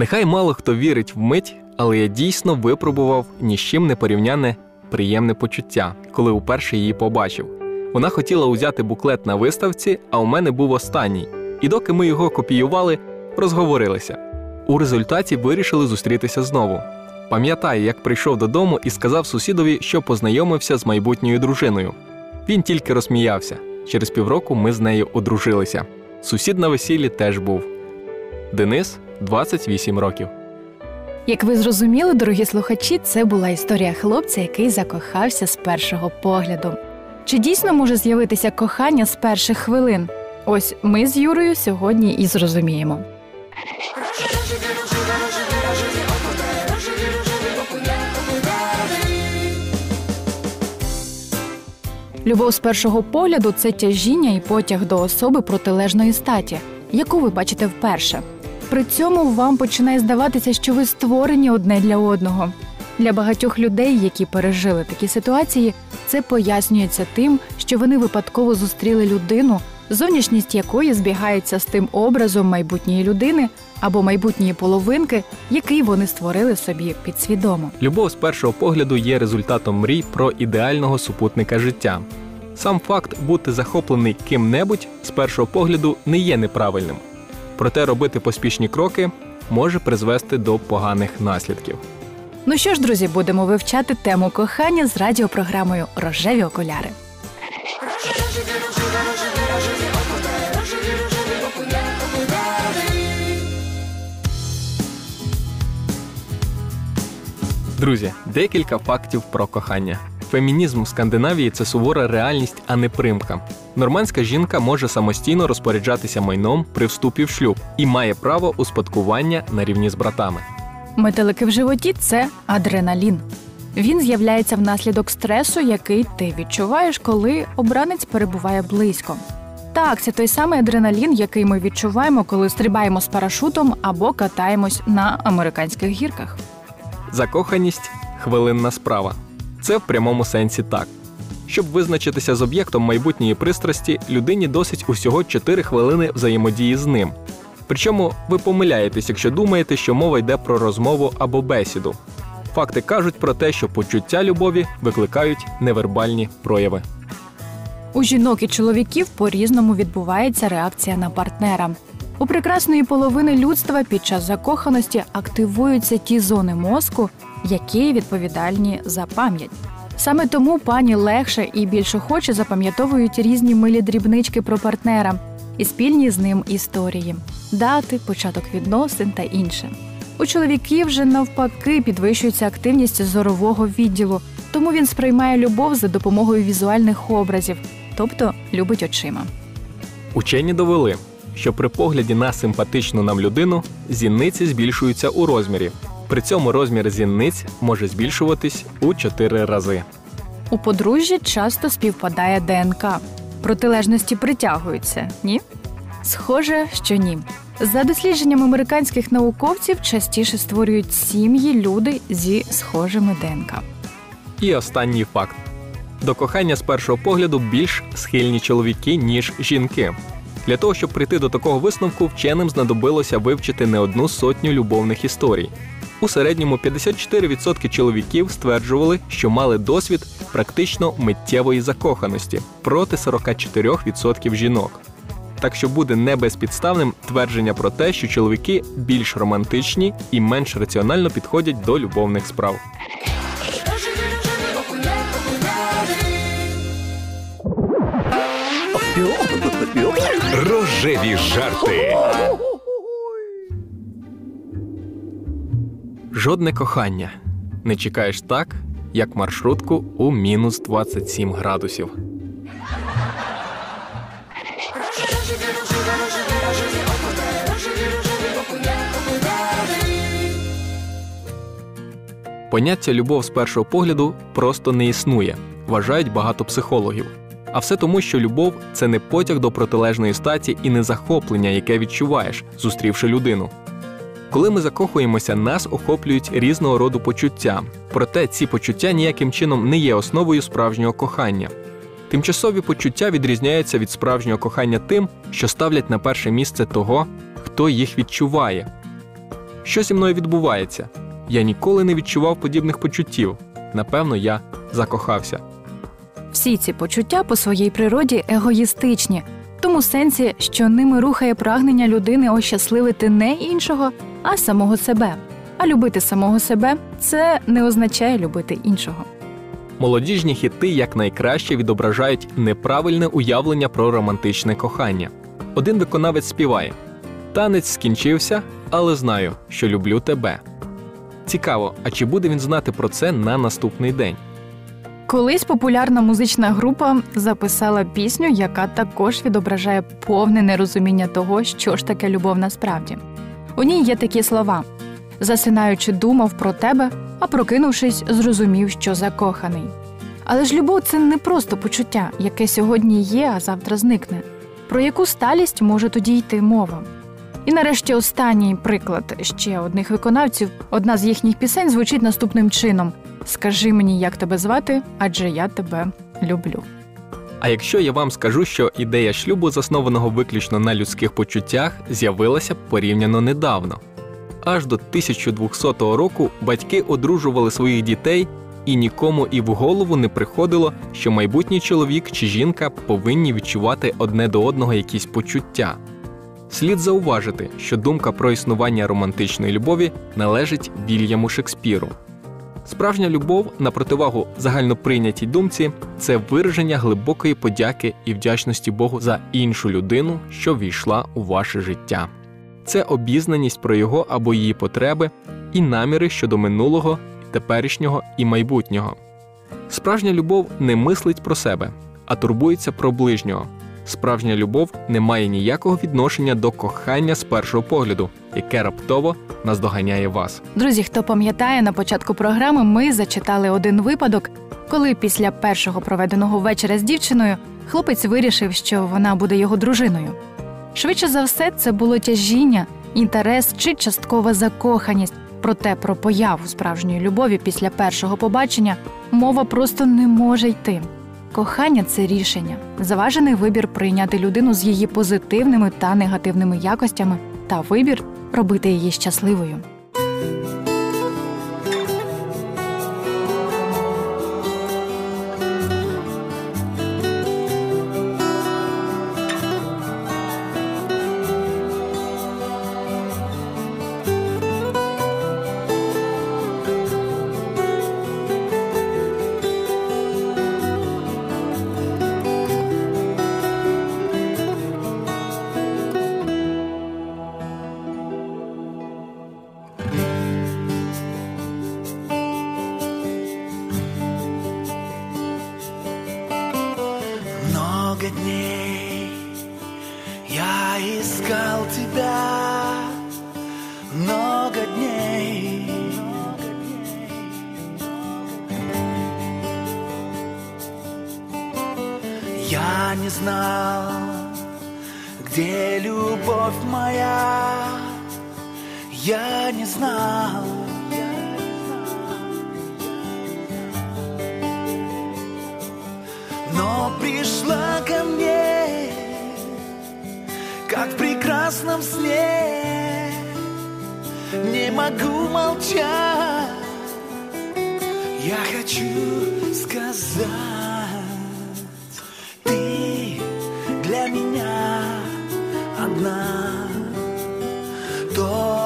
Нехай мало хто вірить в мить, але я дійсно випробував ні з чим не порівняне приємне почуття, коли уперше її побачив. Вона хотіла узяти буклет на виставці, а у мене був останній. І доки ми його копіювали, розговорилися. У результаті вирішили зустрітися знову. Пам'ятаю, як прийшов додому і сказав сусідові, що познайомився з майбутньою дружиною. Він тільки розсміявся. Через півроку ми з нею одружилися. Сусід на весіллі теж був. Денис 28 років. Як ви зрозуміли, дорогі слухачі, це була історія хлопця, який закохався з першого погляду. Чи дійсно може з'явитися кохання з перших хвилин? Ось ми з Юрою сьогодні і зрозуміємо. Любов з першого погляду це тяжіння і потяг до особи протилежної статі, яку ви бачите вперше. При цьому вам починає здаватися, що ви створені одне для одного. Для багатьох людей, які пережили такі ситуації, це пояснюється тим, що вони випадково зустріли людину, зовнішність якої збігається з тим образом майбутньої людини або майбутньої половинки, який вони створили собі підсвідомо. Любов з першого погляду є результатом мрій про ідеального супутника життя. Сам факт бути захоплений ким-небудь з першого погляду не є неправильним. Проте робити поспішні кроки може призвести до поганих наслідків. Ну що ж, друзі, будемо вивчати тему кохання з радіопрограмою Рожеві окуляри. Друзі, декілька фактів про кохання. Фемінізм в Скандинавії це сувора реальність, а не примка. Нормандська жінка може самостійно розпоряджатися майном при вступі в шлюб і має право успадкування на рівні з братами. Метелики в животі це адреналін. Він з'являється внаслідок стресу, який ти відчуваєш, коли обранець перебуває близько. Так, це той самий адреналін, який ми відчуваємо, коли стрибаємо з парашутом або катаємось на американських гірках. Закоханість хвилинна справа. Це в прямому сенсі так. Щоб визначитися з об'єктом майбутньої пристрасті, людині досить усього 4 хвилини взаємодії з ним. Причому ви помиляєтесь, якщо думаєте, що мова йде про розмову або бесіду. Факти кажуть про те, що почуття любові викликають невербальні прояви. У жінок і чоловіків по-різному відбувається реакція на партнера. У прекрасної половини людства під час закоханості активуються ті зони мозку, які відповідальні за пам'ять. Саме тому пані легше і більш охоче запам'ятовують різні милі дрібнички про партнера і спільні з ним історії, дати, початок відносин та інше. У чоловіків же навпаки підвищується активність зорового відділу, тому він сприймає любов за допомогою візуальних образів, тобто любить очима. Учені довели, що при погляді на симпатичну нам людину зіниці збільшуються у розмірі. При цьому розмір зіниць може збільшуватись у 4 рази. У подружжі часто співпадає ДНК. Протилежності притягуються, ні? Схоже, що ні. За дослідженням американських науковців частіше створюють сім'ї люди зі схожими ДНК. І останній факт: до кохання з першого погляду більш схильні чоловіки, ніж жінки. Для того, щоб прийти до такого висновку, вченим знадобилося вивчити не одну сотню любовних історій. У середньому 54% чоловіків стверджували, що мали досвід практично миттєвої закоханості проти 44% жінок. Так що буде не безпідставним твердження про те, що чоловіки більш романтичні і менш раціонально підходять до любовних справ. Рожеві жарти. Жодне кохання. Не чекаєш так, як маршрутку у мінус 27 градусів. Поняття любов з першого погляду просто не існує, вважають багато психологів. А все тому, що любов це не потяг до протилежної статі і не захоплення, яке відчуваєш, зустрівши людину. Коли ми закохуємося, нас охоплюють різного роду почуття, проте ці почуття ніяким чином не є основою справжнього кохання. Тимчасові почуття відрізняються від справжнього кохання тим, що ставлять на перше місце того, хто їх відчуває. Що зі мною відбувається? Я ніколи не відчував подібних почуттів. Напевно, я закохався. Всі ці почуття по своїй природі егоїстичні, в тому сенсі, що ними рухає прагнення людини ощасливити не іншого, а самого себе. А любити самого себе це не означає любити іншого. Молодіжні хіти якнайкраще відображають неправильне уявлення про романтичне кохання. Один виконавець співає: Танець скінчився, але знаю, що люблю тебе. Цікаво, а чи буде він знати про це на наступний день? Колись популярна музична група записала пісню, яка також відображає повне нерозуміння того, що ж таке любов насправді. У ній є такі слова: засинаючи, думав про тебе, а прокинувшись, зрозумів, що закоханий. Але ж любов це не просто почуття, яке сьогодні є, а завтра зникне. Про яку сталість може тоді йти мова? І нарешті останній приклад ще одних виконавців. Одна з їхніх пісень звучить наступним чином: Скажи мені, як тебе звати, адже я тебе люблю. А якщо я вам скажу, що ідея шлюбу, заснованого виключно на людських почуттях, з'явилася порівняно недавно. Аж до 1200 року батьки одружували своїх дітей, і нікому і в голову не приходило, що майбутній чоловік чи жінка повинні відчувати одне до одного якісь почуття. Слід зауважити, що думка про існування романтичної любові належить Вільяму Шекспіру. Справжня любов, на противагу загальноприйнятій думці, це вираження глибокої подяки і вдячності Богу за іншу людину, що війшла у ваше життя. Це обізнаність про його або її потреби і наміри щодо минулого, теперішнього і майбутнього. Справжня любов не мислить про себе, а турбується про ближнього. Справжня любов не має ніякого відношення до кохання з першого погляду, яке раптово наздоганяє вас. Друзі, хто пам'ятає, на початку програми ми зачитали один випадок, коли після першого проведеного вечора з дівчиною хлопець вирішив, що вона буде його дружиною. Швидше за все, це було тяжіння, інтерес чи часткова закоханість. Проте про появу справжньої любові після першого побачення мова просто не може йти. Кохання це рішення, заважений вибір прийняти людину з її позитивними та негативними якостями, та вибір робити її щасливою. Я не знал. но пришла ко мне, как в прекрасном сне. Не могу молчать, я хочу сказать, ты для меня одна, только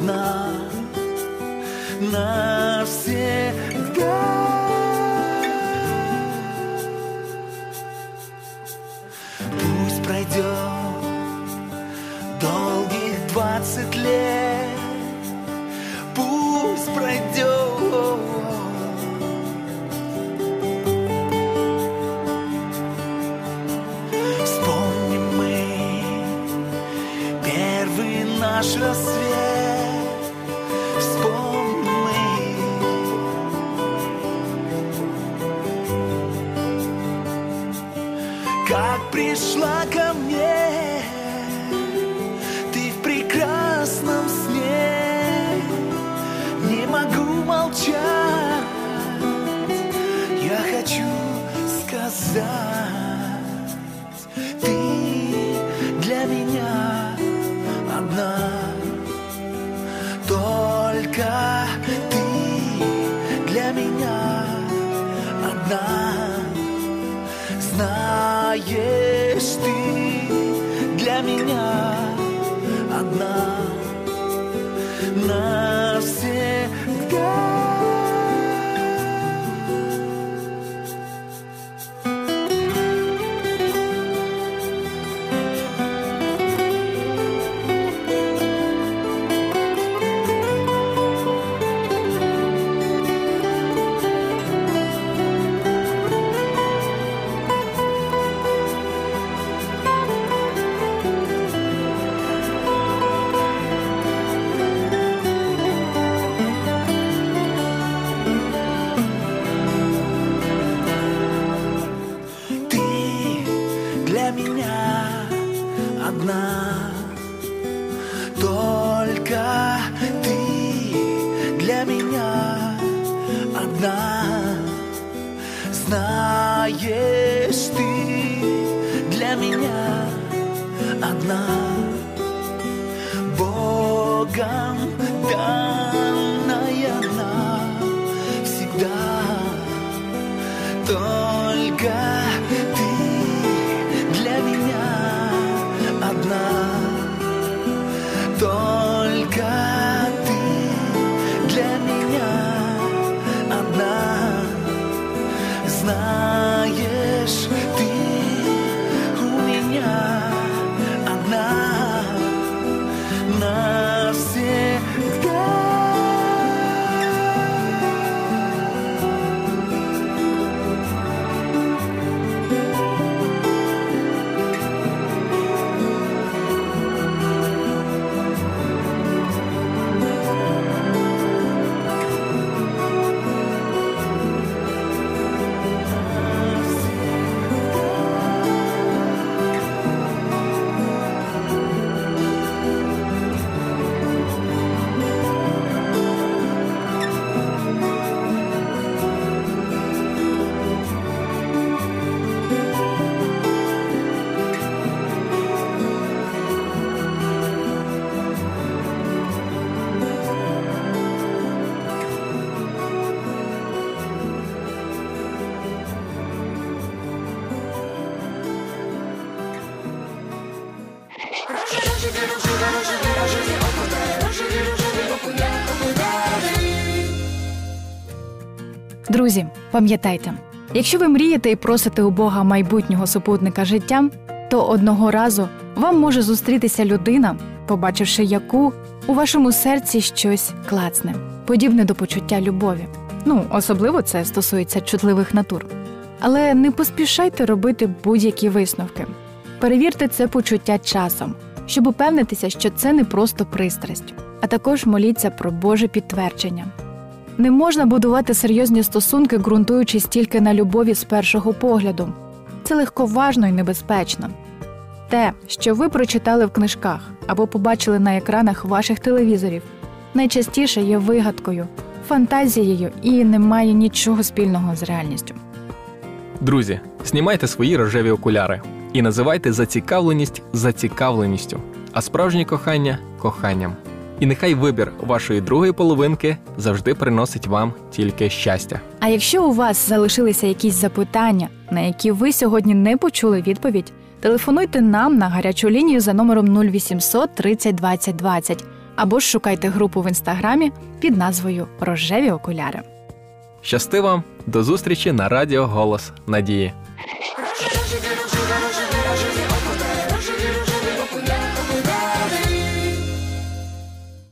одна навсегда. Пусть пройдет долгих двадцать лет, пусть пройдет. Вспомним мы первый наш рассвет. Знаешь, ты для меня одна навсегда. Знаешь, ты для меня одна. Богом данная навсегда. Только Друзі, пам'ятайте, якщо ви мрієте і просите у Бога майбутнього супутника життя, то одного разу вам може зустрітися людина, побачивши яку у вашому серці щось клацне, подібне до почуття любові. Ну, особливо це стосується чутливих натур. Але не поспішайте робити будь-які висновки. Перевірте це почуття часом, щоб упевнитися, що це не просто пристрасть, а також моліться про Боже підтвердження. Не можна будувати серйозні стосунки, ґрунтуючись тільки на любові з першого погляду. Це легковажно і небезпечно. Те, що ви прочитали в книжках або побачили на екранах ваших телевізорів, найчастіше є вигадкою, фантазією і не має нічого спільного з реальністю. Друзі, знімайте свої рожеві окуляри і називайте зацікавленість зацікавленістю, а справжнє кохання коханням. І нехай вибір вашої другої половинки завжди приносить вам тільки щастя. А якщо у вас залишилися якісь запитання, на які ви сьогодні не почули відповідь, телефонуйте нам на гарячу лінію за номером 0800 30 20 20 або ж шукайте групу в інстаграмі під назвою Рожеві окуляри. Щасти вам, до зустрічі на радіо Голос Надії.